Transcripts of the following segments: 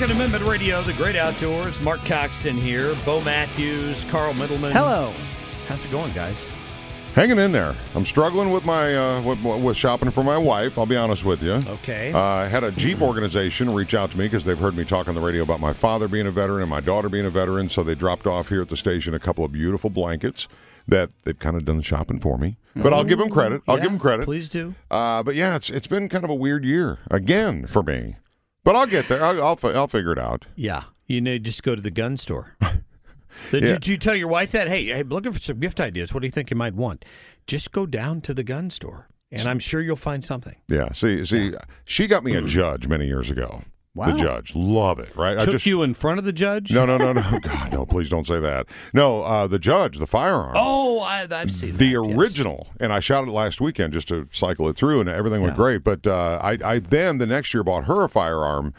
Second Amendment Radio, the great outdoors. Mark Coxon here, Bo Matthews, Carl Middleman. Hello. How's it going, guys? Hanging in there. I'm struggling with my uh, with, with shopping for my wife. I'll be honest with you. Okay. Uh, I had a Jeep organization reach out to me because they've heard me talk on the radio about my father being a veteran and my daughter being a veteran. So they dropped off here at the station a couple of beautiful blankets that they've kind of done the shopping for me. But I'll give them credit. I'll Yeah, give them credit. Please do. Uh, but yeah, it's it's been kind of a weird year again for me. But I'll get there. I'll I'll, I'll figure it out. Yeah. You know, just go to the gun store. Did, Yeah. did you tell your wife that? Hey, hey, looking for some gift ideas. What do you think you might want? Just go down to the gun store, and I'm sure you'll find something. Yeah. See, see, she got me a judge many years ago. The judge, love it. Right? Took you in front of the judge? No, no, no, no. God, no, please don't say that. No, uh, the judge, the firearm. Oh, I, I've seen the that, yes. original. And I shot it last weekend just to cycle it through, and everything went great. But uh, I, I then the next year bought her a firearm.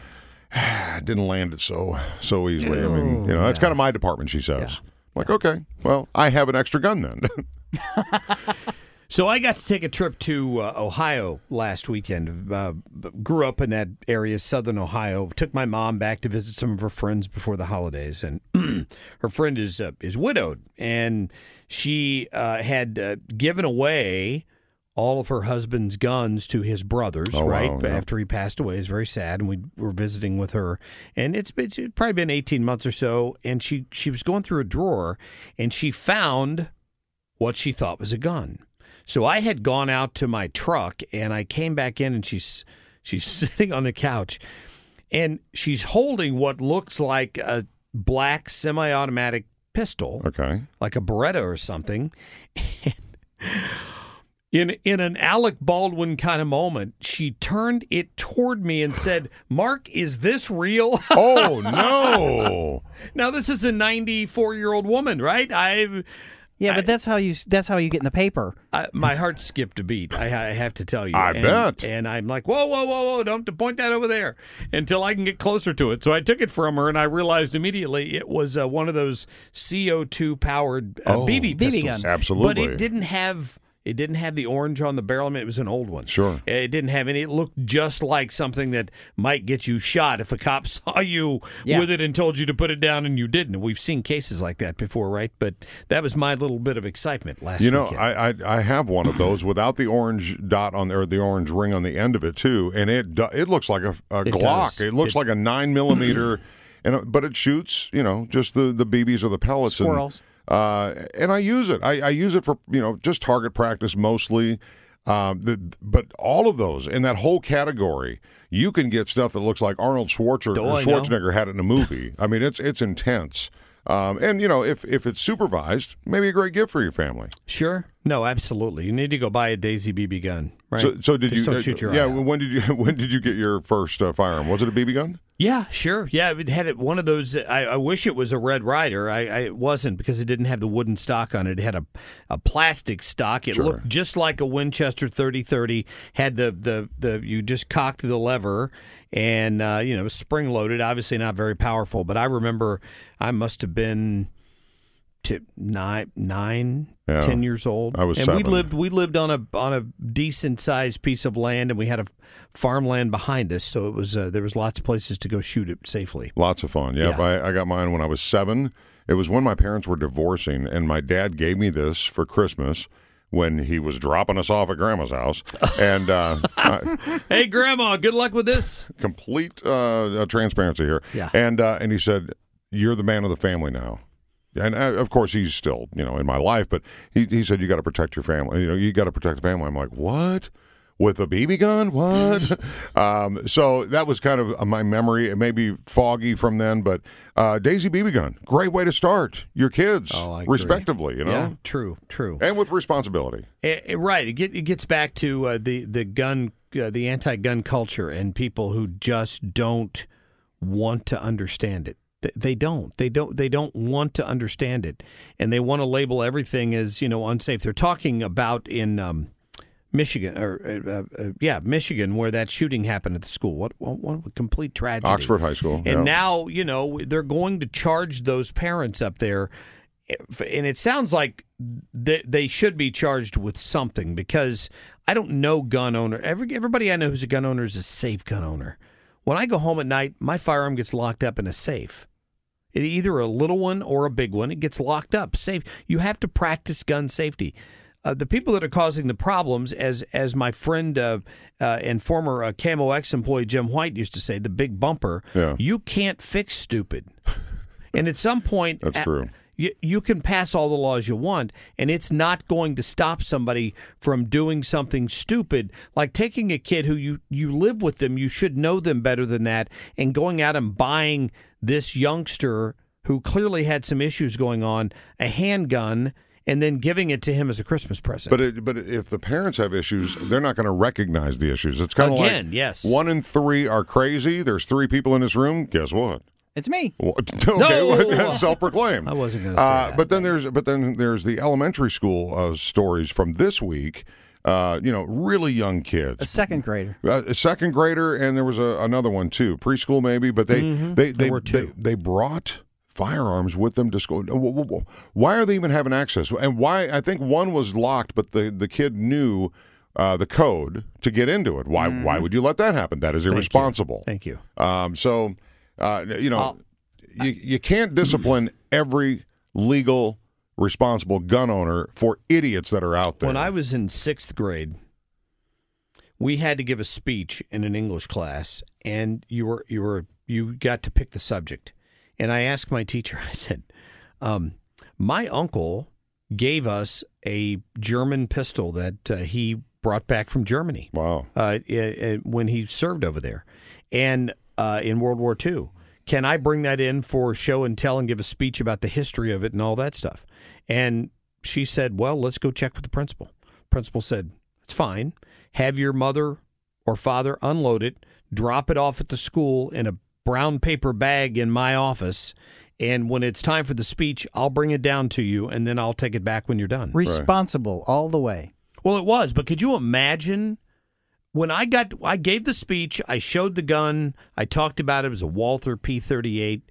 Didn't land it so so easily. I mean, you know, that's kind of my department. She says. I'm like, okay, well, I have an extra gun then. So I got to take a trip to uh, Ohio last weekend. Uh, grew up in that area, southern Ohio. Took my mom back to visit some of her friends before the holidays, and her friend is uh, is widowed, and she uh, had uh, given away all of her husband's guns to his brothers. Oh, right wow, yeah. after he passed away, it's very sad, and we were visiting with her, and it's, it's probably been eighteen months or so, and she she was going through a drawer, and she found what she thought was a gun. So I had gone out to my truck and I came back in and she's she's sitting on the couch and she's holding what looks like a black semi-automatic pistol, okay. like a Beretta or something. in in an Alec Baldwin kind of moment, she turned it toward me and said, "Mark, is this real?" Oh no! now this is a 94-year-old woman, right? I've Yeah, but that's how you that's how you get in the paper. I, my heart skipped a beat. I, I have to tell you. I and, bet. And I'm like, whoa, whoa, whoa, whoa! Don't point that over there until I can get closer to it. So I took it from her, and I realized immediately it was uh, one of those CO2 powered uh, Oh. BB BB pistols. gun. Absolutely. But it didn't have. It didn't have the orange on the barrel. I mean, it was an old one. Sure. It didn't have any. It looked just like something that might get you shot if a cop saw you Yeah. with it and told you to put it down and you didn't. We've seen cases like that before, right? But that was my little bit of excitement last year. You know. I, I I have one of those without the orange dot on there, the orange ring on the end of it too, and it it looks like a, a It Glock. does. It looks It- like a nine millimeter, and uh, but it shoots you know just the the BBs or the pellets. and- Squirrels. Uh, and I use it. I, I use it for you know just target practice mostly. Um, the, but all of those in that whole category, you can get stuff that looks like Arnold Schwarzer, Oh. Schwarzenegger had it in a movie. I mean, it's it's intense. Um, and you know, if if it's supervised, maybe a great gift for your family. Sure. No, absolutely. You need to go buy a Daisy BB gun, right? So, so did Just you? Don't uh, shoot your yeah. When did you? When did you get your first uh, firearm? Was it a BB gun? Yeah, sure. Yeah, it had it, one of those. I, I wish it was a Red Ryder. I, I it wasn't because it didn't have the wooden stock on it. It had a, a plastic stock. It Sure. looked just like a Winchester 3030. Had the, the, the you just cocked the lever and uh, you know spring loaded. Obviously not very powerful, but I remember I must have been t- nine, nine, Yeah. ten years old. I was and we lived we lived on a on a decent sized piece of land, and we had a farmland behind us, so it was uh, there was lots of places to go shoot it safely. Lots of fun. Yep. Yeah. I, I got mine when I was seven. It was when my parents were divorcing, and my dad gave me this for Christmas when he was dropping us off at grandma's house. And uh, I- Hey, Grandma, good luck with this. complete uh, uh, transparency here. Yeah. And uh, and he said, "You're the man of the family now." And uh, of course, he's still you know in my life, but he he said, "You got to protect your family. You know, you got to protect the family." I'm like, "What?" With a BB gun? What? um, so that was kind of my memory. It may be foggy from then, but uh, Daisy BB gun, great way to start your kids, Oh, respectively, you know, Yeah, true, true. and with responsibility. Eh, eh, right. It, get, it gets back to uh, the the gun, uh, the anti-gun culture, and people who just don't want to understand it. Th- They don't. They don't. They don't want to understand it, and they want to label everything as you know unsafe. They're talking about in um, Michigan, or uh, uh, yeah, Michigan, where that shooting happened at the school. What what, what a complete tragedy. Oxford High School, And yeah. now, you know, they're going to charge those parents up there. And it sounds like they, they should be charged with something because I don't know gun owner. Every, everybody I know who's a gun owner is a safe gun owner. When I go home at night, my firearm gets locked up in a safe. It, either a little one or a big one, it gets locked up. Safe. You have to practice gun safety. Uh, the people that are causing the problems, as as my friend uh, uh, and former uh, Camo X employee Jim White used to say, the big bumper. Yeah. You can't fix stupid. and at some point, That's a- true. You, you can pass all the laws you want, and it's not going to stop somebody from doing something stupid, like taking a kid who you, you live with them, you should know them better than that, and going out and buying this youngster who clearly had some issues going on a handgun and then giving it to him as a Christmas present. But it, but if the parents have issues, they're not going to recognize the issues. It's kind of like yes. one in three are crazy. There's three people in this room. Guess what? It's me. What? Okay, No! self-proclaimed. I wasn't gonna say Uh, that, but then there's but then there's the elementary school uh, stories from this week. Uh, you know, really young kids. A second grader. Uh, a second grader, and there was a, another one too, preschool maybe. But they they they, were they two. they brought firearms with them to school. Wh- wh- wh- Why are they even having access? And why? I think one was locked, but the the kid knew uh, the code to get into it. Why? Why would you let that happen? That is irresponsible. Thank you. Um, so, uh, you know, you, you can't discipline every legal, responsible gun owner for idiots that are out there. When I was in sixth grade, we had to give a speech in an English class, and you were you were you got to pick the subject. And I asked my teacher. I said, um, "My uncle gave us a German pistol that uh, he brought back from Germany wow. uh, uh, uh, when he served over there, and uh, in World War II. Can I bring that in for show and tell and give a speech about the history of it and all that stuff? And she said, "Well, let's go check with the principal." Principal said, "It's fine. Have your mother or father unload it, drop it off at the school in a brown paper bag in my office." And when it's time for the speech, I'll bring it down to you, and then I'll take it back when you're done. Responsible all the way. Well, it was, but could you imagine when I got I gave the speech, I showed the gun, I talked about it, it was a Walther P38,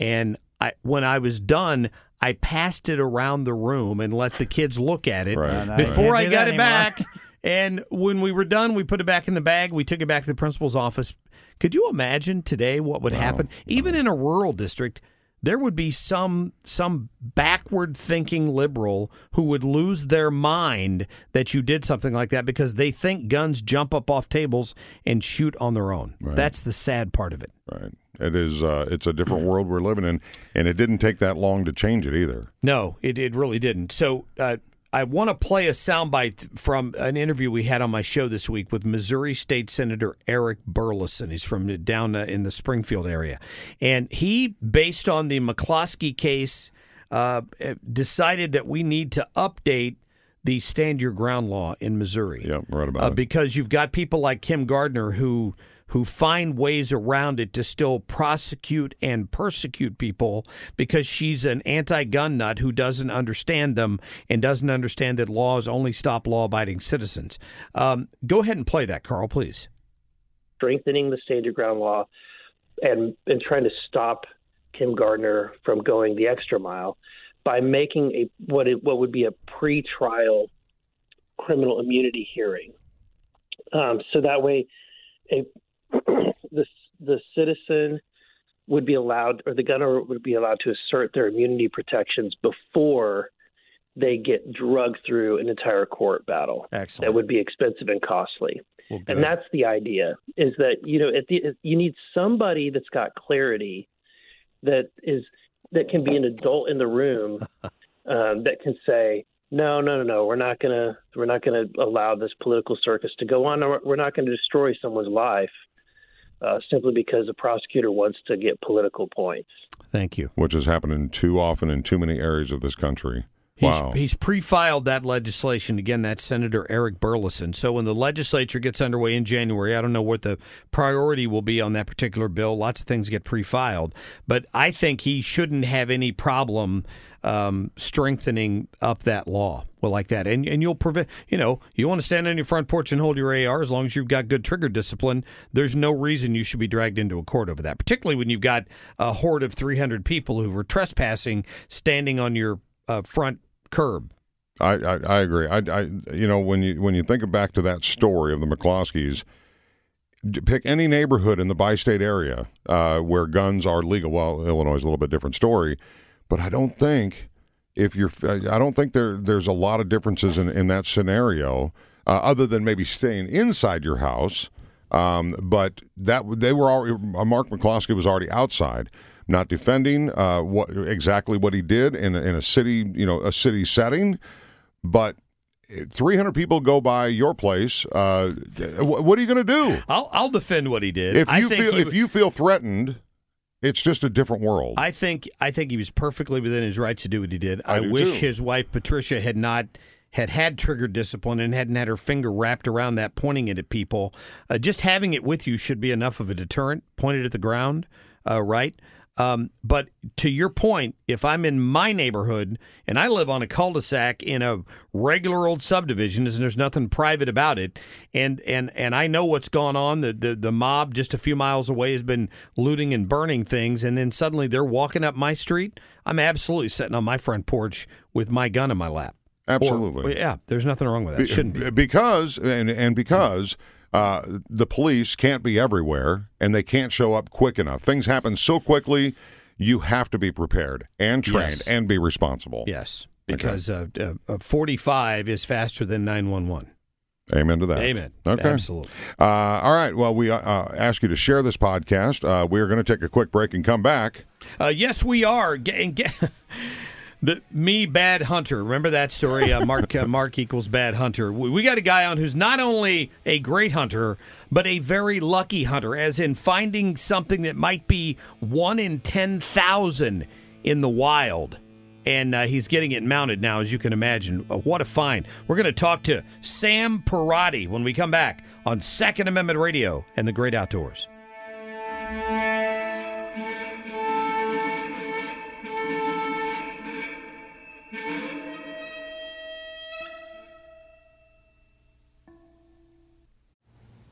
and I when I was done, I passed it around the room and let the kids look at it Right. No, no, before you I got that it back. And when we were done, we put it back in the bag. We took it back to the principal's office. Could you imagine today what would happen? Even in a rural district, there would be some some backward thinking liberal who would lose their mind that you did something like that because they think guns jump up off tables and shoot on their own. That's the sad part of it. Right. It is. Uh, it's a different world we're living in, and it didn't take that long to change it either. No, it, it really didn't. So uh, I want to play a soundbite from an interview we had on my show this week with Missouri State Senator Eric Burlison. He's from down uh, in the Springfield area. And he, based on the McCloskey case, uh, decided that we need to update the stand your ground law in Missouri. Yep, right about Uh, it. because you've got people like Kim Gardner who who find ways around it to still prosecute and persecute people because she's an anti gun nut who doesn't understand them and doesn't understand that laws only stop law abiding citizens. Um, go ahead and play that, Carl, please. Strengthening the stand your ground law and, and trying to stop Kim Gardner from going the extra mile by making a what it, what would be a pre-trial criminal immunity hearing. Um, so that way, a the the citizen would be allowed, or the gunner would be allowed to assert their immunity protections before they get drugged through an entire court battle. Excellent. That would be expensive and costly. Well, and that's the idea: is that you know, at the, you need somebody that's got clarity, that is that can be an adult in the room, um, that can say, no, no, no, no. We're not gonna we're not gonna allow this political circus to go on. We're not going to destroy someone's life uh, simply because the prosecutor wants to get political points. Thank you. Which is happening too often in too many areas of this country. He's, Wow. he's pre-filed that legislation again. That's Senator Eric Burlison. So when the legislature gets underway in January, I don't know what the priority will be on that particular bill. Lots of things get pre-filed, but I think he shouldn't have any problem um, strengthening up that law. Well, like that, and and you'll prevent. You know, you want to stand on your front porch and hold your AR as long as you've got good trigger discipline. There's no reason you should be dragged into a court over that, particularly when you've got a horde of 300 people who were trespassing standing on your uh, front curb. I, I, I agree. I, I, you know, when you when you think back to that story of the McCloskeys, pick any neighborhood in the bi-state area uh, where guns are legal. Well, Illinois is a little bit different story, but I don't think if you're, I don't think there there's a lot of differences in, in that scenario, uh, other than maybe staying inside your house. Um, but that they were already, uh, Mark McCloskey was already outside, not defending uh, what exactly what he did in a, in a city, you know, a city setting, but. 300 people go by your place. Uh, what are you going to do? I'll I'll defend what he did. If I you think feel he- if you feel threatened, it's just a different world. I think I think he was perfectly within his rights to do what he did. I I, wish too. his wife Patricia had not had had trigger discipline and hadn't had her finger wrapped around that, pointing it at people. Uh, just having it with you should be enough of a deterrent. Pointed at the ground, uh, right? Um, but to your point, if I'm in my neighborhood and I live on a cul-de-sac in a regular old subdivision, and there's nothing private about it, and and and I know what's gone on, the, the the mob just a few miles away has been looting and burning things, and then suddenly they're walking up my street, I'm absolutely sitting on my front porch with my gun in my lap. Or- Absolutely. yeah, there's nothing wrong with that. Be- Shouldn't be. because and and because uh, the police can't be everywhere and they can't show up quick enough. Things happen so quickly. You have to be prepared and trained Yes. and be responsible. Yes, because uh, uh, uh, 45 is faster than 911. Amen to that. Amen. Okay. Absolutely. Uh, all right. Well, we uh, ask you to share this podcast. Uh, we are going to take a quick break and come back. Uh, yes, we are. Get, the me bad hunter. Remember that story? Uh, Mark uh, Mark equals bad hunter. We, we got a guy on who's not only a great hunter, but a very lucky hunter, as in finding something that might be one in ten thousand in the wild. And uh, he's getting it mounted now, as you can imagine. Uh, what a find! We're going to talk to Sam Parati when we come back on Second Amendment Radio and the Great Outdoors.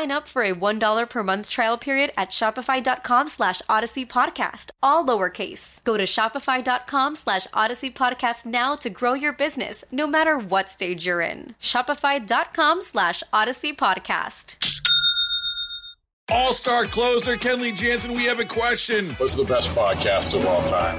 Sign up for a $1 per month trial period at shopify.com slash odyssey podcast, all lowercase. Go to shopify.com slash odyssey podcast now to grow your business, no matter what stage you're in. Shopify.com slash odyssey podcast. All star closer Kenley Jansen, we have a question. What's the best podcast of all time?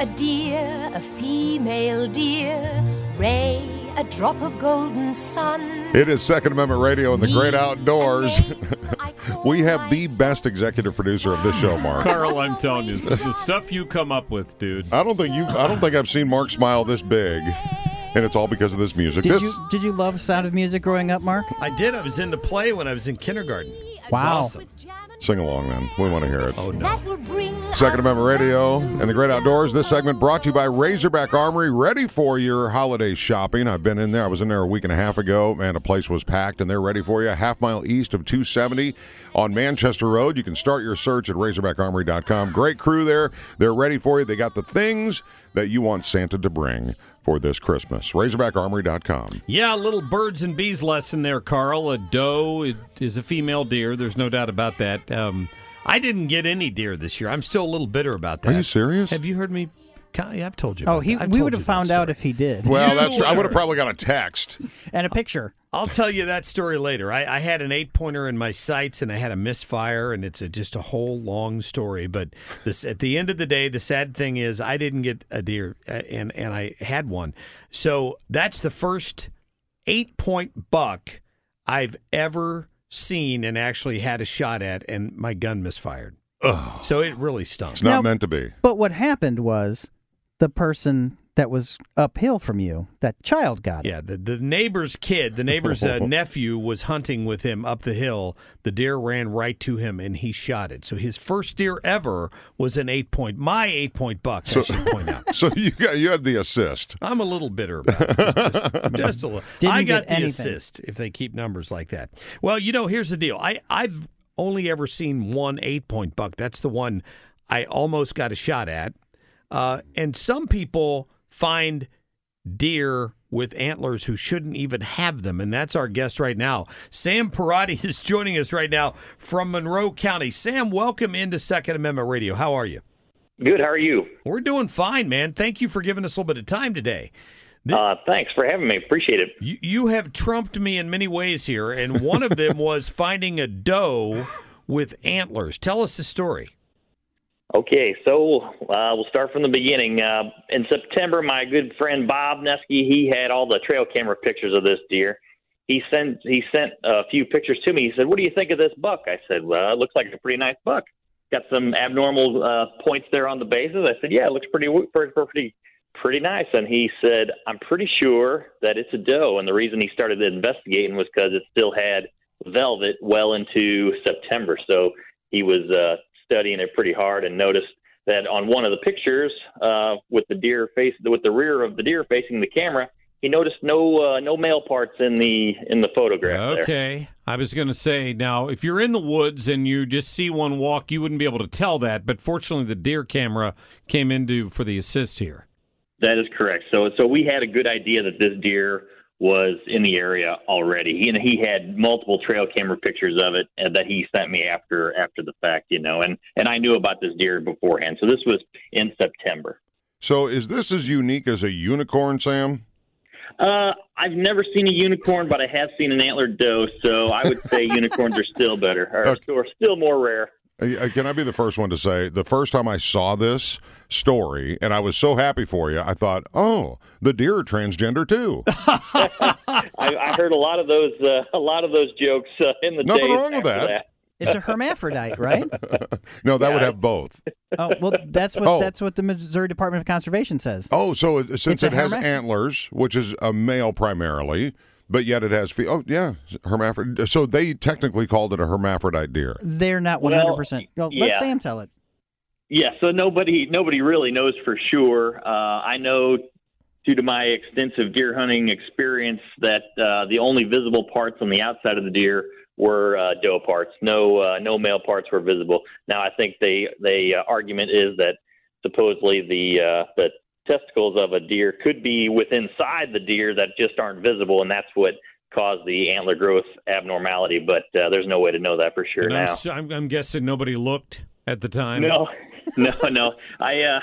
a deer, a female deer, Ray, a drop of golden sun. It is Second Amendment Radio in the great outdoors. we have the best executive producer of this show, Mark. Carl, I'm telling you, the stuff you come up with, dude. I don't think you. I don't think I've seen Mark smile this big, and it's all because of this music. Did this, you did you love Sound of Music growing up, Mark? I did. I was in the play when I was in kindergarten. It's Wow. awesome. Sing along, then. We want to hear it. Oh no. That will bring Second Amendment Radio and the Great Outdoors. This segment brought to you by Razorback Armory, ready for your holiday shopping. I've been in there. I was in there a week and a half ago, and the place was packed, and they're ready for you. A half mile east of 270 on Manchester Road. You can start your search at RazorbackArmory.com. Great crew there. They're ready for you. They got the things that you want Santa to bring for this Christmas. RazorbackArmory.com. Yeah, a little birds and bees lesson there, Carl. A doe is a female deer. There's no doubt about that. Um, I didn't get any deer this year. I'm still a little bitter about that. Are you serious? Have you heard me? Yeah, I've told you. Oh, he that. We would have found out if he did. Well, that's true. I would have probably got a text. and a picture. I'll tell you that story later. I, I had an eight pointer in my sights and I had a misfire, and it's a, just a whole long story. But this, at the end of the day, the sad thing is I didn't get a deer, uh, and and I had one. So that's the first eight point buck I've ever seen and actually had a shot at, and my gun misfired. So it really stunk. It's not Now- meant to be. But what happened was the person that was uphill from you, that child got it. Yeah, the, the neighbor's kid, the neighbor's uh, nephew was hunting with him up the hill. The deer ran right to him and he shot it. So his first deer ever was an eight point, my eight point buck, I should point out. So you got you had the assist. I'm a little bitter about it. Just, just- just a little. Didn't I got the anything. assist if they keep numbers like that. Well, you know, here's the deal. I, I've only ever seen one eight point buck. That's the one I almost got a shot at. Uh, and some people find deer with antlers who shouldn't even have them. And that's our guest right now. Sam Parati is joining us right now from Monroe County. Sam, welcome into Second Amendment Radio. How are you? Good. How are you? We're doing fine, man. Thank you for giving us a little bit of time today. Uh, thanks for having me. Appreciate it. You, you have trumped me in many ways here, and one of them was finding a doe with antlers. Tell us the story. Okay, so uh, we'll start from the beginning. Uh, in September, my good friend Bob Nesky, he had all the trail camera pictures of this deer. He sent he sent a few pictures to me. He said, "What do you think of this buck?" I said, "Well, it looks like a pretty nice buck. Got some abnormal uh, points there on the bases." I said, "Yeah, it looks pretty pretty pretty nice." And he said, "I'm pretty sure that it's a doe." And the reason he started investigating was because it still had velvet well into September. So he was uh, studying it pretty hard and noticed that on one of the pictures uh, with the deer face with the rear of the deer facing the camera, he noticed no uh, no male parts in the in the photograph. There. Okay. I was going to say now, if you're in the woods and you just see one walk, you wouldn't be able to tell that. But fortunately, the deer camera came into for the assist here. That is correct. So so we had a good idea that this deer was in the area already. He, and he had multiple trail camera pictures of it uh, that he sent me after after the fact, you know. And and I knew about this deer beforehand. So this was in September. So is this as unique as a unicorn, Sam? Uh, I've never seen a unicorn, but I have seen an antlered doe. So I would say unicorns are still better, or, or still more rare. Uh, Can I be the first one to say the first time I saw this story and I was so happy for you, I thought, oh, the deer are transgender too. I, I heard a lot of those uh, a lot of those jokes uh, in the Nothing days wrong with after that. It's a hermaphrodite, right? no, that would have both. Oh well, that's what Oh. that's what the Missouri Department of Conservation says. Oh, so since It's it has antlers, which is a male primarily, but yet it has fe- oh yeah, hermaphrodite. So they technically called it a hermaphrodite deer. They're not one Well, hundred percent. Let yeah. Sam tell it. Yeah, so nobody nobody really knows for sure. Uh, I know due to my extensive deer hunting experience that uh, the only visible parts on the outside of the deer were uh, doe parts. No uh, no male parts were visible. Now I think the the uh, argument is that supposedly the uh, the testicles of a deer could be within inside the deer that just aren't visible, and that's what caused the antler growth abnormality. But uh, there's no way to know that for sure And now. I'm, I'm guessing nobody looked at the time. No, no, no. I uh,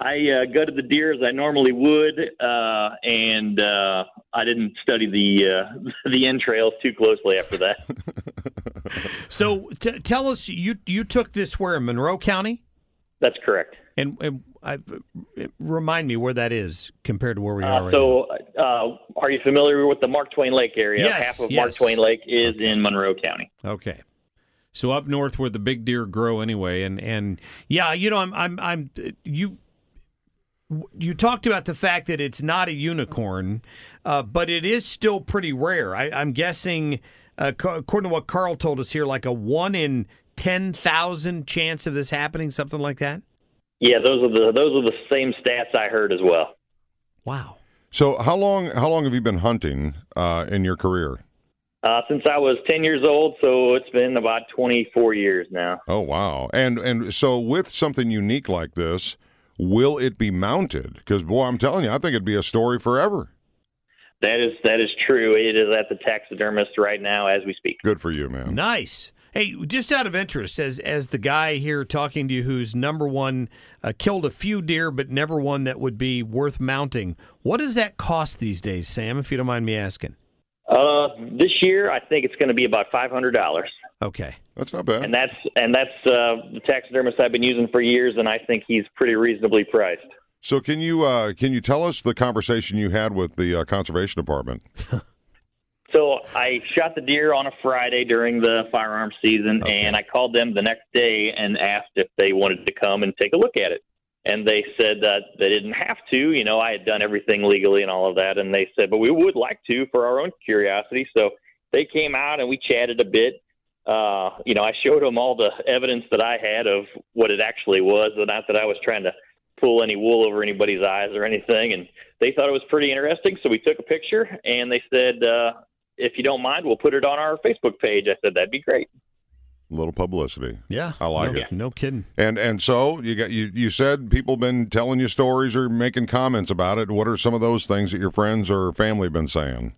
I uh, gutted the deer as I normally would, uh, and uh, I didn't study the uh, the entrails too closely after that. So t- tell us, you you took this where in Monroe County, That's correct. and, and I, remind me where that is compared to where we are Uh, right so, uh, are you familiar with the Mark Twain Lake area? Yes, Half of Mark. Twain Lake is in Monroe County. Okay. So up north where the big deer grow anyway, and and yeah, you know, I'm I'm I'm you. You talked about the fact that it's not a unicorn, uh, but it is still pretty rare. I, I'm guessing, uh, co- according to what Carl told us here, like a one in ten thousand chance of this happening, something like that. Yeah, those are the those are the same stats I heard as well. Wow. So how long how long have you been hunting uh, in your career? Uh, since I was ten years old, so it's been about twenty four years now. Oh wow! And and so with something unique like this, will it be mounted? Because boy, I'm telling you, I think it'd be a story forever. That is that is true. It is at the taxidermist right now as we speak. Good for you, man. Nice. Hey, just out of interest, as as the guy here talking to you, who's number one, uh, killed a few deer, but never one that would be worth mounting. What does that cost these days, Sam? If you don't mind me asking. Uh, this year, I think it's going to be about five hundred dollars, Okay. That's not bad. and that's and that's uh, the taxidermist I've been using for years, and I think he's pretty reasonably priced. So can you uh, can you tell us the conversation you had with the uh, conservation department? I shot the deer on a Friday during the firearm season, and I called them the next day and asked if they wanted to come and take a look at it. And they said that they didn't have to. You know, I had done everything legally and all of that. And they said, but we would like to for our own curiosity. So they came out and we chatted a bit. Uh, you know, I showed them all the evidence that I had of what it actually was. Not that I was trying to pull any wool over anybody's eyes or anything. And they thought it was pretty interesting. So we took a picture and they said, uh, if you don't mind, we'll put it on our Facebook page. I said, that'd be great. A little publicity. Yeah, I like no, it. No kidding. And and so you got you you said people been telling you stories or making comments about it. What are some of those things that your friends or family have been saying?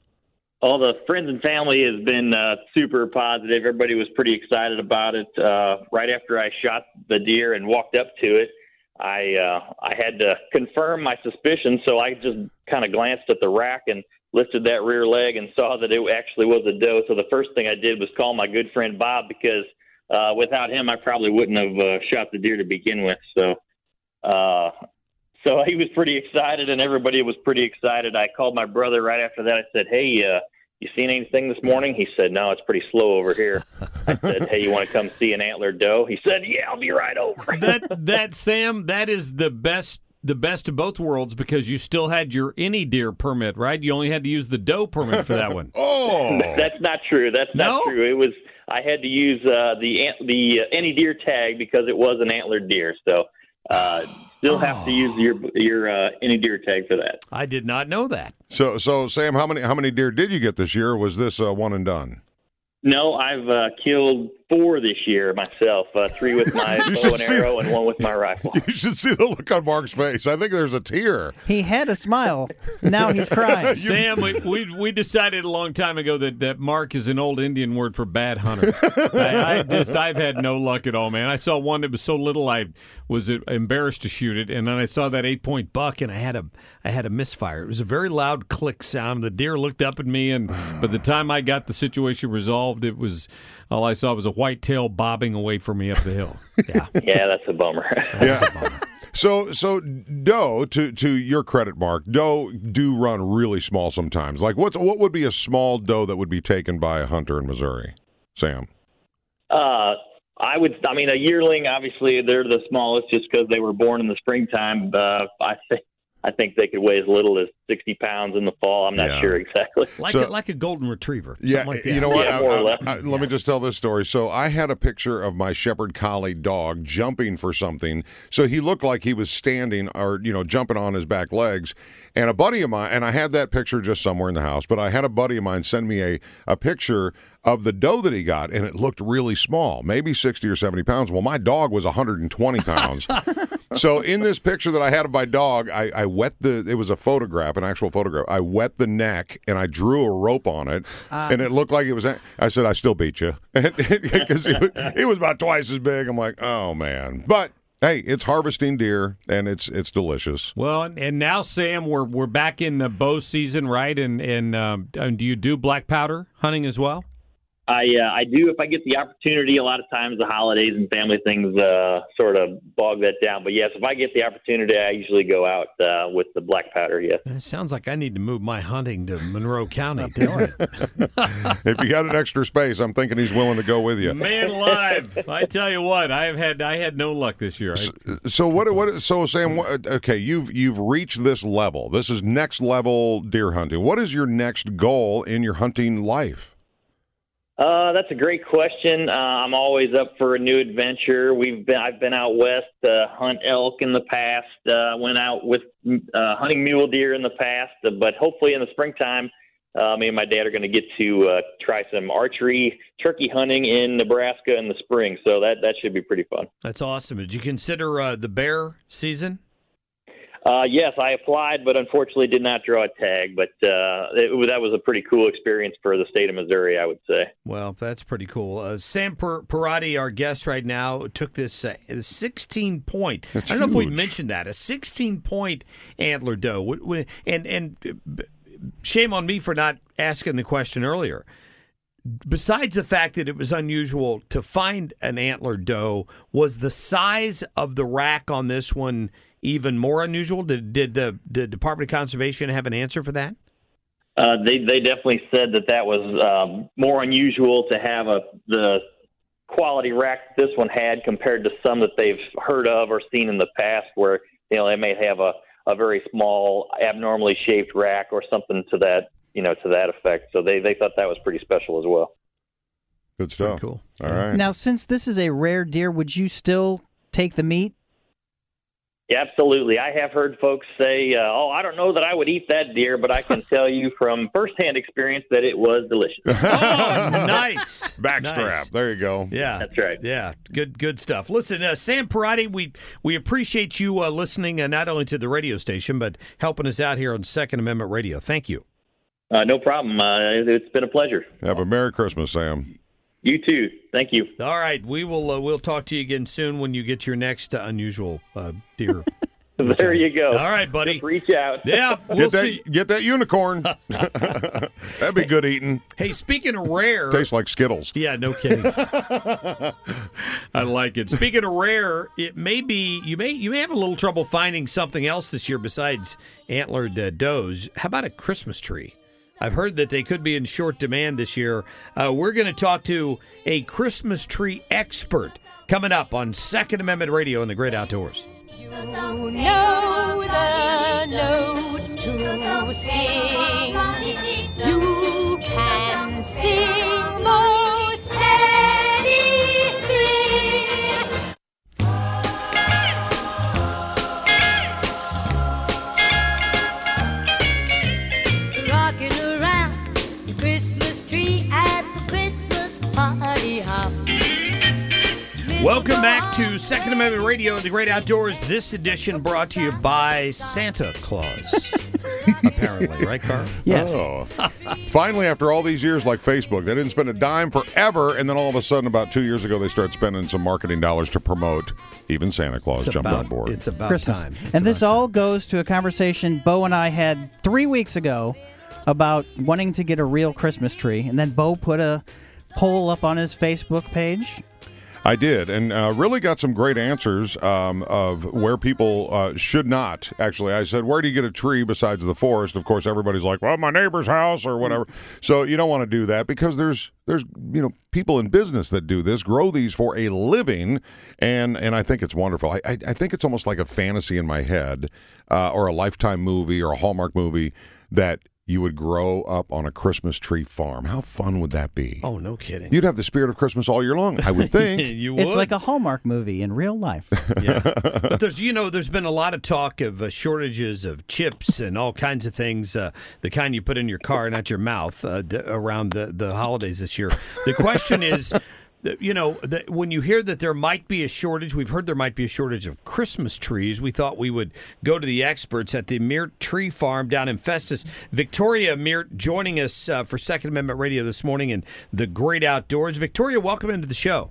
All the friends and family has been uh, super positive. Everybody was pretty excited about it. Uh, right after I shot the deer and walked up to it, I uh, I had to confirm my suspicions, so I just kind of glanced at the rack and lifted that rear leg and saw that it actually was a doe. So the first thing I did was call my good friend Bob because uh, without him, I probably wouldn't have uh, shot the deer to begin with. So. Uh, so he was pretty excited, and everybody was pretty excited. I called my brother right after that. I said, "Hey, uh, you seen anything this morning?" He said, "No, it's pretty slow over here." I said, "Hey, you want to come see an antler doe?" He said, "Yeah, I'll be right over." that that Sam, that is the best the best of both worlds because you still had your any deer permit, right? You only had to use the doe permit for that one. oh, That's not true. That's not No? true. It was I had to use uh, the ant, the uh, any deer tag because it was an antlered deer. So uh, still have to use your your uh, any deer tag for that. I did not know that. So, so Sam, how many how many deer did you get this year? Was this uh, one and done? No, I've uh, killed four this year myself. Uh, three with my bow and see- arrow, and one with my rifle. You should see the look on Mark's face. I think there's a tear. He had a smile. Now he's crying. Sam, we, we we decided a long time ago that, that Mark is an old Indian word for bad hunter. I, I just I've had no luck at all, man. I saw one that was so little I was embarrassed to shoot it, and then I saw that eight point buck, and I had a I had a misfire. It was a very loud click sound. The deer looked up at me, and by the time I got the situation resolved, it was all I saw was a white tail bobbing away from me up the hill. Yeah, yeah, that's a bummer. Yeah. So, so doe to to your credit, Mark. Doe do run really small sometimes. Like, what's what would be a small doe that would be taken by a hunter in Missouri? Sam. Uh, I would. I mean, a yearling. Obviously, they're the smallest just because they were born in the springtime. Uh, I think. I think they could weigh as little as sixty pounds in the fall. I'm not Yeah. sure exactly. like So- a, like a golden retriever. Yeah, like that. you know what? Yeah, I- more or I- less. I- let me just tell this story. So I had a picture of my shepherd collie dog jumping for something. So he looked like he was standing or you know jumping on his back legs. And a buddy of mine, and I had that picture just somewhere in the house, but I had a buddy of mine send me a, a picture of the doe that he got, and it looked really small, maybe 60 or 70 pounds. Well, my dog was 120 pounds. so in this picture that I had of my dog, I, I wet the, it was a photograph, an actual photograph. I wet the neck and I drew a rope on it, and it looked like it was, I said, I still beat you. Because it, was- it was about twice as big. I'm like, oh, man. But hey, it's harvesting deer, and it's it's delicious. Well, and- and now Sam, we're we're back in the bow season, right? And and, um, and do you do black powder hunting as well? I uh, I do if I get the opportunity. A lot of times the holidays and family things uh, sort of bog that down. But yes, if I get the opportunity, I usually go out uh, with the black powder. Yes. It sounds like I need to move my hunting to Monroe County, doesn't it? if you got an extra space, I'm thinking he's willing to go with you. Man alive! I tell you what, I have had I had no luck this year. I, So what? What? So Sam, what, okay, you've you've reached this level. This is next level deer hunting. What is your next goal in your hunting life? Uh, that's a great question. Uh, I'm always up for a new adventure. We've been I've been out west to hunt elk in the past. Uh, went out with uh, hunting mule deer in the past. Uh, but hopefully in the springtime, uh, me and my dad are going to get to uh, try some archery turkey hunting in Nebraska in the spring. So that that should be pretty fun. That's awesome. Did you consider uh, the bear season? Uh, yes, I applied, but unfortunately did not draw a tag. But uh, it, that was a pretty cool experience for the state of Missouri, I would say. Well, that's pretty cool. Uh, Sam Per- Parati, our guest right now, took this uh, 16 point. That's I don't know if we mentioned that a 16 point antler doe. W- w- And and shame on me for not asking the question earlier. Besides the fact that it was unusual to find an antler doe, was the size of the rack on this one even more unusual? Did did the, the Department of Conservation have an answer for that? Uh, they they definitely said that that was um, more unusual to have a the quality rack this one had compared to some that they've heard of or seen in the past, where you know they may have a a very small, abnormally shaped rack or something to that you know to that effect. So they they thought that was pretty special as well. Good stuff. cool. All right. Now, since this is a rare deer, would you still take the meat? Yeah, absolutely. I have heard folks say, uh, "Oh, I don't know that I would eat that deer," but I can tell you from firsthand experience that it was delicious. Oh, nice. Backstrap. Nice. There you go. Yeah, That's right. Yeah, good good stuff. Listen, uh, Sam Parati, we we appreciate you uh, listening uh, not only to the radio station but helping us out here on Second Amendment Radio. Thank you. Uh, no problem. Uh, it- it's been a pleasure. Have a Merry Christmas, Sam. You too. Thank you. All right, we will uh, we'll talk to you again soon when you get your next uh, unusual uh, deer. There you go. All right, buddy. Just reach out. Yeah, we'll get that see. get that unicorn. That'd be good eating. Hey, speaking of rare, Tastes like Skittles. Yeah, no kidding. I like it. Speaking of rare, it may be you may you may have a little trouble finding something else this year besides antlered uh, does. How about a Christmas tree? I've heard that they could be in short demand this year. Uh, we're going to talk to a Christmas tree expert coming up on Second Amendment Radio in the Great Outdoors. You know the notes to sing. You can sing Welcome back to Second Amendment Radio and the Great Outdoors. This edition brought to you by Santa Claus. Apparently, right, Carl? Oh. Finally, after all these years, like Facebook, they didn't spend a dime forever, and then all of a sudden, about two years ago, they start spending some marketing dollars to promote. Even Santa Claus It's jumped about- on board. It's about Christmas. time. and this all goes to a conversation Bo and I had three weeks ago about wanting to get a real Christmas tree. And then Bo put a poll up on his Facebook page. I did, and uh, really got some great answers um, of where people uh, should not. Actually, I said, "Where do you get a tree besides the forest?" Of course, everybody's like, "Well, my neighbor's house or whatever." So you don't want to do that because there's there's you know people in business that do this, grow these for a living, and and I think it's wonderful. I I, I think it's almost like a fantasy in my head, uh, or a lifetime movie or a Hallmark movie that you would grow up on a Christmas tree farm. How fun would that be? Oh, no kidding. You'd have the spirit of Christmas all year long, I would think. you It's like a Hallmark movie in real life. but there's you know there's been a lot of talk of uh, shortages of chips and all kinds of things uh, the kind you put in your car not your mouth uh, d- around the, the holidays this year the question is that, you know that when you hear that there might be a shortage we've heard there might be a shortage of christmas trees we thought we would go to the experts at the Mirt Tree Farm down in Festus Victoria Mirt joining us uh, for Second Amendment Radio this morning and the great outdoors Victoria welcome into the show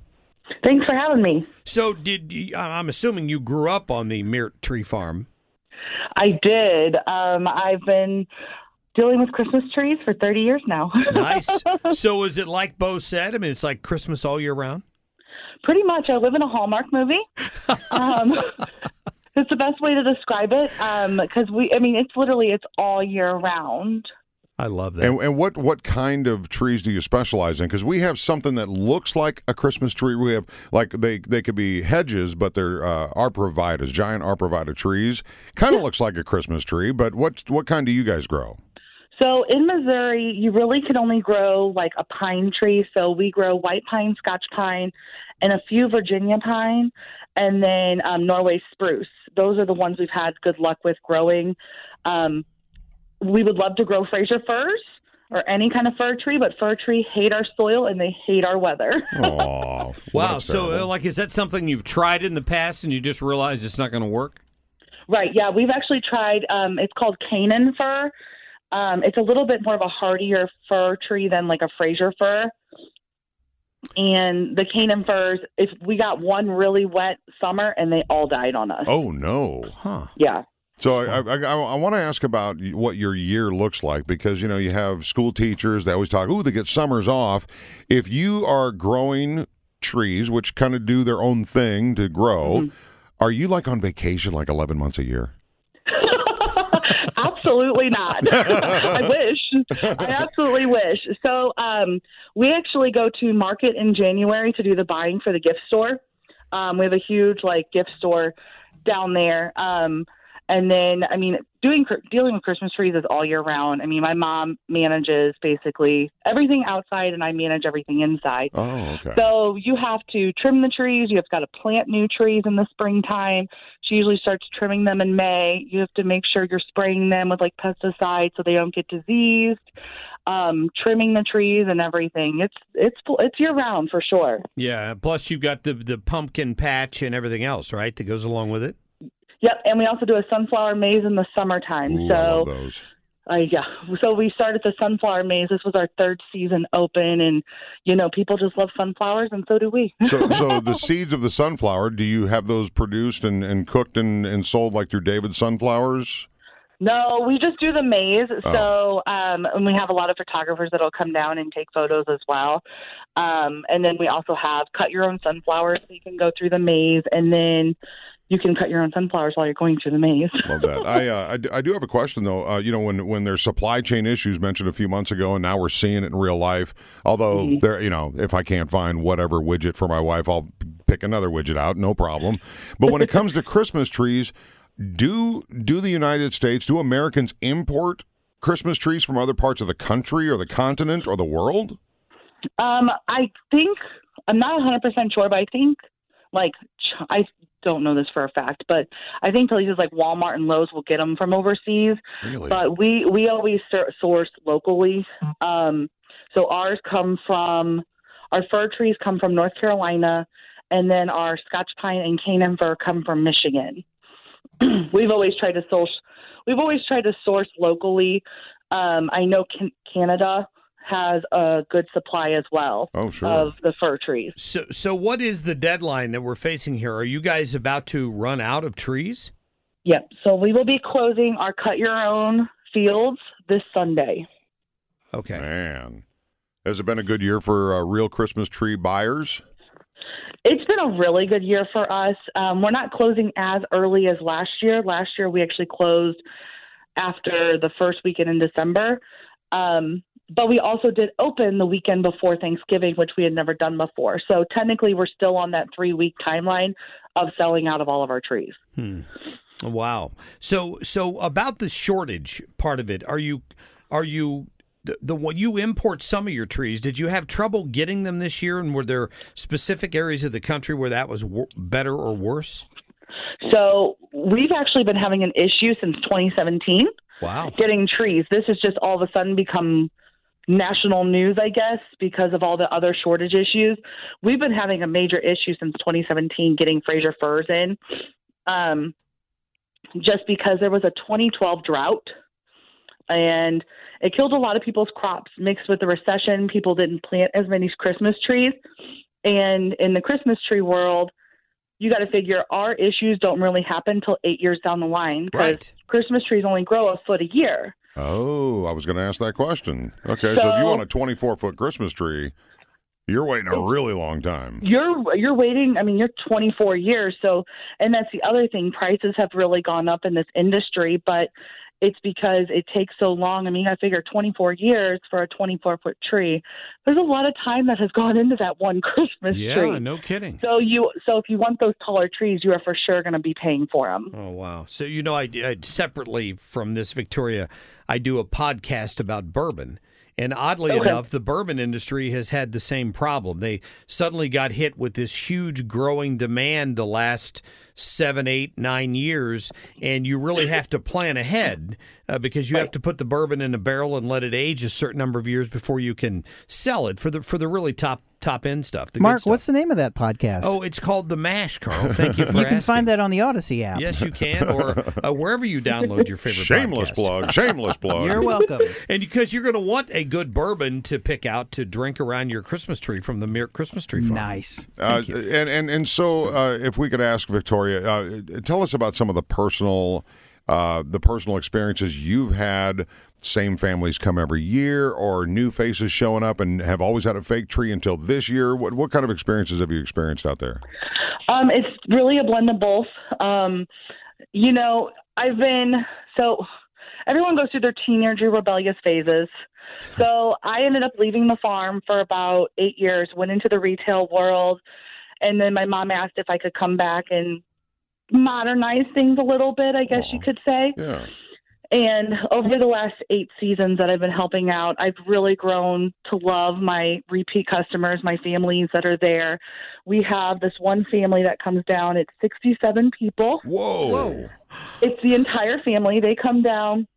Thanks for having me. so, did you, I'm assuming you grew up on the Mirt Tree Farm? I did. Um, I've been dealing with Christmas trees for 30 years now. Nice. so, is it like Bo said? I mean, it's like Christmas all year round. Pretty much. I live in a Hallmark movie. Um, it's the best way to describe it because we. I mean, it's literally it's all year round. I love that. And, and what what kind of trees do you specialize in? Because we have something that looks like a Christmas tree. We have like they they could be hedges, but they're uh, arborvitaes, giant arborvitae trees. Kind of looks like a Christmas tree, but what what kind do you guys grow? So in Missouri, you really can only grow like a pine tree. So we grow white pine, Scotch pine, and a few Virginia pine, and then um, Norway spruce. Those are the ones we've had good luck with growing. Um, we would love to grow Fraser firs or any kind of fir tree, but fir tree hate our soil and they hate our weather. Oh, Wow. So, uh, like, is that something you've tried in the past and you just realize it's not going to work? Right. Yeah, we've actually tried. Um, it's called Canaan fir. Um, it's a little bit more of a hardier fir tree than like a Fraser fir. And the Canaan firs, if we got one really wet summer, and they all died on us. Oh no! Huh? Yeah. So I, I, I, I want to ask about what your year looks like because you know you have school teachers they always talk, ooh, they get summers off. If you are growing trees, which kind of do their own thing to grow, Mm-hmm. are you like on vacation like eleven months a year? Absolutely not. I wish. I absolutely wish. So um, we actually go to market in January to do the buying for the gift store. Um, we have a huge like gift store down there. Um, and then, I mean, doing dealing with Christmas trees is all year round. I mean, my mom manages basically everything outside, and I manage everything inside. Oh, okay. So you have to trim the trees. You have got to plant new trees in the springtime. She usually starts trimming them in May. You have to make sure you're spraying them with like pesticides so they don't get diseased. Um, trimming the trees and everything. It's it's it's year round for sure. Yeah. Plus, you've got the the pumpkin patch and everything else, right? That goes along with it. Yep, and we also do a sunflower maze in the summertime. Ooh, so I love those. Uh, yeah. So we started the sunflower maze. This was our third season open, and you know people just love sunflowers, and so do we. So, so the seeds of the sunflower, do you have those produced and, and cooked and, and sold like through David Sunflowers? No, we just do the maze. Oh. So, um, and we have a lot of photographers that'll come down and take photos as well. Um, and then we also have cut your own sunflowers, so you can go through the maze, and then you can cut your own sunflowers while you're going through the maze. Love that. I, uh, I do have a question though. Uh, you know, when when there's supply chain issues mentioned a few months ago, and now we're seeing it in real life. Although Mm-hmm. there, you know, if I can't find whatever widget for my wife, I'll pick another widget out, no problem. But when it comes to Christmas trees, do do the United States, do Americans import Christmas trees from other parts of the country or the continent or the world? Um, I think I'm not 100 percent sure, but I think like I don't know this for a fact, but I think places like Walmart and Lowe's will get them from overseas. Really? But we we always sur- source locally. Um, so ours come from our fir trees come from North Carolina, and then our Scotch pine and Canaan fir come from Michigan. we've always tried to source. We've always tried to source locally. Um, I know can- Canada has a good supply as well Oh, sure. of the fir trees. So, so what is the deadline that we're facing here? Are you guys about to run out of trees? Yep. So we will be closing our cut your own fields this Sunday. Okay. Man. Has it been a good year for uh, real Christmas tree buyers? It's been a really good year for us. Um, we're not closing as early as last year. Last year we actually closed after the first weekend in December. Um, but we also did open the weekend before Thanksgiving, which we had never done before. So technically, we're still on that three week timeline of selling out of all of our trees. Hmm. Wow. So, so about the shortage part of it, are you, are you? The, the one you import some of your trees. Did you have trouble getting them this year, and were there specific areas of the country where that was better or worse? So we've actually been having an issue since 2017 Wow. getting trees. This has just all of a sudden become national news, I guess, because of all the other shortage issues. We've been having a major issue since 2017 getting Fraser firs in, um, just because there was a 2012 drought and it killed a lot of people's crops. Mixed with the recession, people didn't plant as many Christmas trees. And in the Christmas tree world, you got to figure our issues don't really happen until eight years down the line because Christmas trees only grow a foot a year. Oh, I was going to ask that question. Okay, so, if you want a 24 foot Christmas tree, you're waiting a really long time. You're you're waiting. I mean, you're 24 years. So, and that's the other thing. Prices have really gone up in this industry, but it's because it takes so long. I mean, I figure 24 years for a 24 foot tree. There's a lot of time that has gone into that one Christmas Yeah, tree. no kidding. So you so if you want those taller trees, you are for sure going to be paying for them. Oh wow! So you know, I, I separately from this, Victoria, I do a podcast about bourbon, and oddly Okay. enough, the bourbon industry has had the same problem. They suddenly got hit with this huge growing demand the last seven, eight, nine years, and you really have to plan ahead uh, because you have to put the bourbon in a barrel and let it age a certain number of years before you can sell it for the for the really top top end stuff. The Mark, stuff. what's the name of that podcast? Oh, it's called the Mash, Carl. Thank you for you can asking. find that on the Audacy app. Yes, you can, or uh, wherever you download your favorite. Shameless podcast. plug. Shameless plug. You're welcome. And because you're going to want a good bourbon to pick out to drink around your Christmas tree from the Mere Christmas Tree Farm. Nice. Uh, and and and so, uh, if we could ask Victoria, uh, tell us about some of the personal, uh, the personal experiences you've had. Same families come every year, or new faces showing up and have always had a fake tree until this year. What what kind of experiences have you experienced out there? Um, it's really a blend of both. Um, you know, I've been so everyone goes through their teenager rebellious phases. So I ended up leaving the farm for about eight years, went into the retail world, and then my mom asked if I could come back and modernize things a little bit, I guess you could say. Yeah. And over the last eight seasons that I've been helping out, I've really grown to love my repeat customers, my families that are there. We have this one family that comes down, it's 67 people. Whoa. It's the entire family. They come down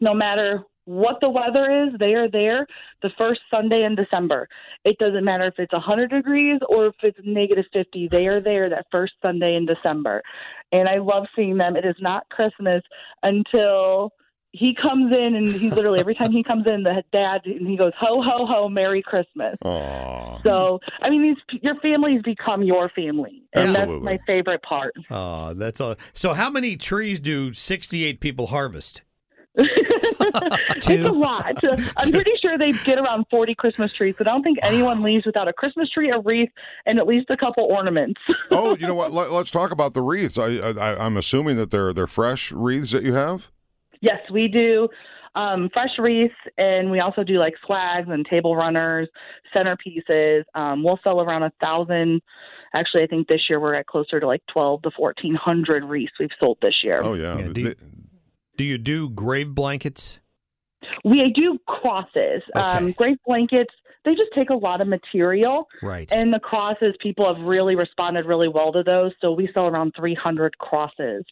no matter what the weather is, they are there the first Sunday in December. It doesn't matter if it's 100 degrees or if it's negative 50. They are there that first Sunday in December. And I love seeing them. It is not Christmas until he comes in and he's literally every time he comes in the dad and he goes ho ho ho merry christmas Aw. so i mean these your families become your family and Absolutely. that's my favorite part Oh, that's all. So, how many trees do 68 people harvest? It's a lot. I'm pretty sure they get around 40 Christmas trees, but I don't think anyone leaves without a Christmas tree, a wreath, and at least a couple ornaments. oh, you know what? Let, us talk about the wreaths. I, I, I'm assuming that they're they're fresh wreaths that you have. yes, we do um, fresh wreaths, and we also do like flags and table runners, centerpieces. Um, we'll sell around a thousand. Actually, I think this year we're at closer to like 12 to 1400 wreaths we've sold this year. Oh yeah. do, you, do you do grave blankets? We do crosses. Um, grave blankets, they just take a lot of material. Right. And the crosses, people have really responded really well to those. So we sell around 300 crosses.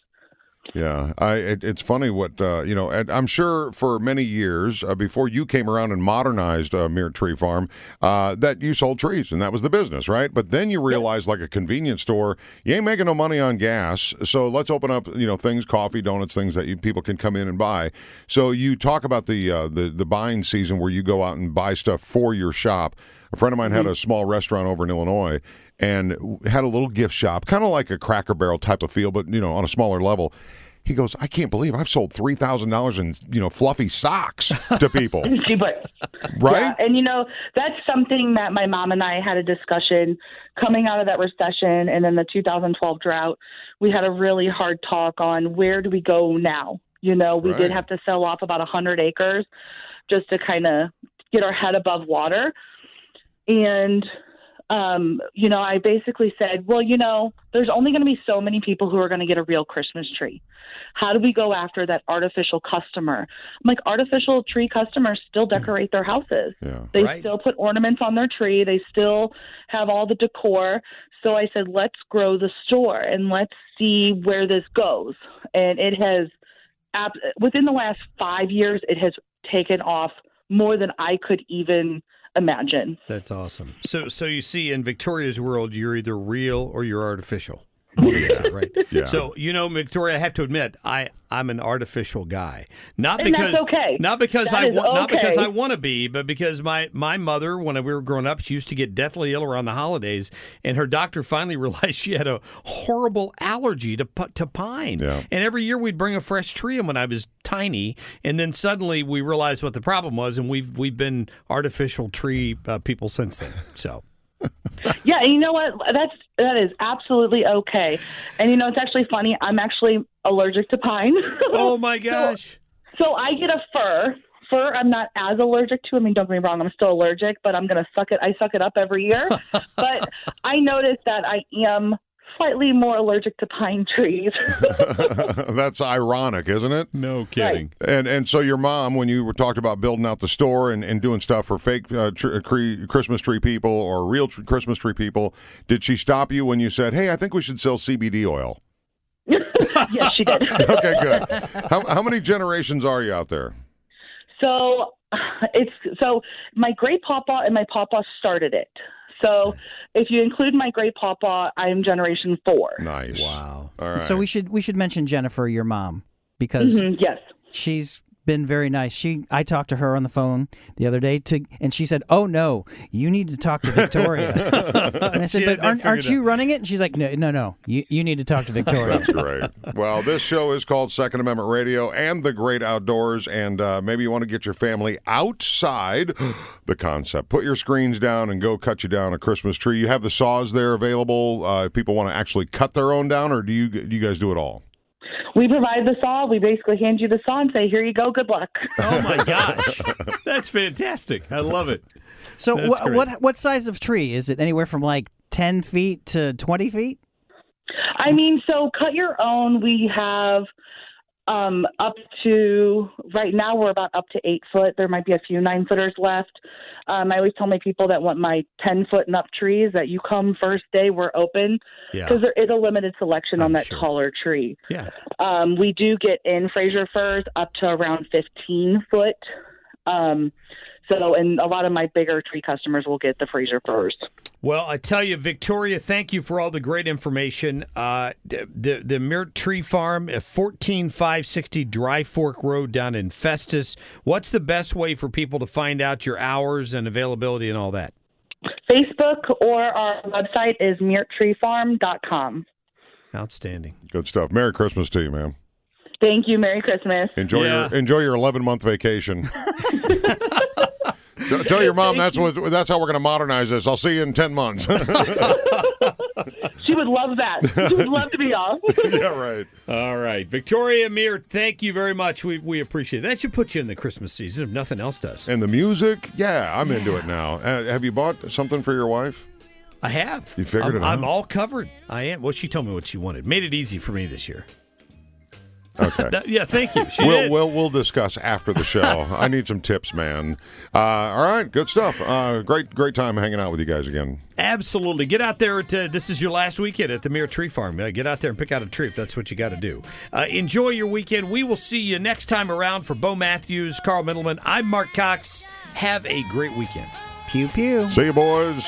Yeah, I. It, it's funny what uh, you know. And I'm sure for many years uh, before you came around and modernized uh, Mere Tree Farm, uh, that you sold trees and that was the business, right? But then you realized, like a convenience store, you ain't making no money on gas. So let's open up, you know, things, coffee, donuts, things that you, people can come in and buy. So you talk about the uh, the the buying season where you go out and buy stuff for your shop. A friend of mine had mm-hmm. a small restaurant over in Illinois and had a little gift shop, kind of like a Cracker Barrel type of feel, but you know, on a smaller level. He goes, I can't believe I've sold three thousand dollars in you know fluffy socks to people. but Right? Yeah, and you know that's something that my mom and I had a discussion coming out of that recession and then the 2012 drought. We had a really hard talk on where do we go now. You know, we Right. did have to sell off about 100 acres just to kind of get our head above water. And um, you know, I basically said, well, you know, there's only going to be so many people who are going to get a real Christmas tree. How do we go after that artificial customer? I'm like, artificial tree customers still decorate their houses. Yeah. They Right. still put ornaments on their tree. They still have all the decor. So I said, let's grow the store and let's see where this goes. And it has, ab- within the last five years, it has taken off more than I could even imagine. That's awesome. So, so you see, in Victoria's world, you're either real or you're artificial. One of the two, right? Yeah. So you know, Victoria, I have to admit, I I'm an artificial guy. Not And because that's okay. not because That I is want not because. I want to be, but because my my mother, when we were growing up, she used to get deathly ill around the holidays, and her doctor finally realized she had a horrible allergy to to pine. Yeah. And every year we'd bring a fresh tree in when I was tiny, and then suddenly we realized what the problem was, and we've we've been artificial tree uh, people since then. So. Yeah, and you know what? That's that is absolutely okay. And you know, it's actually funny. I'm actually allergic to pine. Oh my gosh. So I get a fir. Fir, I'm not as allergic to. I mean, don't get me wrong, I'm still allergic, but I'm gonna suck it. I suck it up every year. but I noticed that I am slightly more allergic to pine trees. That's ironic, isn't it? No kidding. And and so your mom, when you were talked about building out the store and, and doing stuff for fake uh, tr- cre- Christmas tree people or real tr- Christmas tree people, did she stop you when you said, "Hey, I think we should sell CBD oil"? yes, she did. okay, good. How how many generations are you out there? So it's so my great papa and my papa started it. So if you include my great papa, I am generation four. Nice. Wow. All right. So we should we should mention Jennifer, your mom, because Mhm, yes. she's been very nice. She I talked to her on the phone the other day to and she said, "Oh no, you need to talk to Victoria." and I said, "But aren't, aren't you running it?" And she's like, "No, no, no. You you need to talk to Victoria." That's great. Well, this show is called Second Amendment Radio and the Great Outdoors, and uh, maybe you want to get your family outside the concept. Put your screens down and go cut you down a Christmas tree. You have the saws there available uh, if people want to actually cut their own down, or do you do you guys do it all? We provide the saw. We basically hand you the saw and say, "Here you go. Good luck." Oh my gosh. That's fantastic. I love it. So That's what great. what what size of tree is it? Anywhere from like ten feet to twenty feet? I mean, so cut your own. We have um, up to right now we're about up to eight foot. There might be a few nine footers left. Um, I always tell my people that want my ten foot and up trees that you come first day we're open Yeah. because there is a limited selection on I'm that sure. taller tree. Yeah. Um, we do get in Fraser firs up to around 15 foot. Um, so, and a lot of my bigger tree customers will get the Fraser firs. Well, I tell you, Victoria, thank you for all the great information. Uh, the the, the Mirt Tree Farm, fourteen five sixty Dry Fork Road down in Festus. What's the best way for people to find out your hours and availability and all that? Facebook or our website is mirtreefarm.com. Outstanding. Good stuff. Merry Christmas to you, man. Thank you. Merry Christmas. Enjoy Yeah. your enjoy your eleven month vacation. Tell- Tell your mom that's what that's how we're going to modernize this. I'll see you in ten months. She would love that. She would love to be off. yeah, right. All right, Victoria Mir, thank you very much. We we appreciate it. That should put you in the Christmas season if nothing else does. And the music, yeah, I'm into it now. Uh, have you bought something for your wife? I have. You figured I'm, it out? I'm all covered. I am. Well, she told me what she wanted. Made it easy for me this year. Okay. That- yeah, thank you. She we'll, did. we'll we'll discuss after the show. I need some tips, man. Uh, all right, good stuff. Uh, great great time hanging out with you guys again. Absolutely. Get out there. At, uh, this is your last weekend at the Mirror Tree Farm. Uh, get out there and pick out a tree if that's what you got to do. Uh, enjoy your weekend. We will see you next time around for Bo Matthews, Carl Middleman. I'm Mark Cox. Have a great weekend. Pew pew. See you, boys.